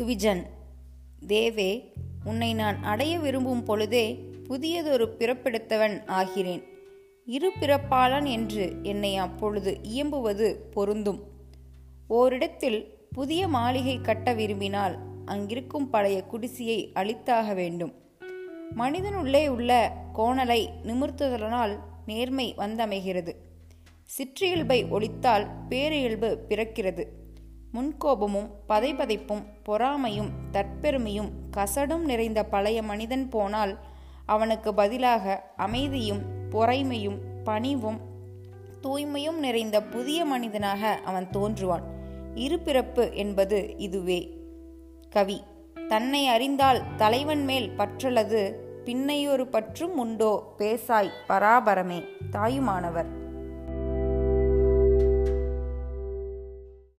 துவிஜன் தேவே உன்னை நான் அடைய விரும்பும் பொழுதே புதியதொரு பிறப்பெடுத்தவன் ஆகிறேன். இரு பிறப்பாளன் என்று என்னை அப்பொழுது இயம்புவது பொருந்தும். ஓரிடத்தில் புதிய மாளிகை கட்ட விரும்பினால் அங்கிருக்கும் பழைய குடிசையை அழித்தாக வேண்டும். மனிதனுள்ளே உள்ள கோணலை நிமிர்த்துதலனால் நேர்மை வந்தமைகிறது. சிற்றியல்பை ஒழித்தால் பேரியல்பு பிறக்கிறது. முன்கோபமும் பதைபதைப்பும் பொறாமையும் தற்பெருமையும் கசடும் நிறைந்த பழைய மனிதன் போனால் அவனுக்கு பதிலாக அமைதியும் பொறைமையும் பணிவும் தூய்மையும் நிறைந்த புதிய மனிதனாக அவன் தோன்றுவான். இருபிறப்பு என்பது இதுவே. கவி தன்னை அறிந்தால் தலைவன் மேல் பற்றுள்ளது பின்னையொரு பற்றும் உண்டோ? பேசாய் பராபரமே. தாயுமானவர்.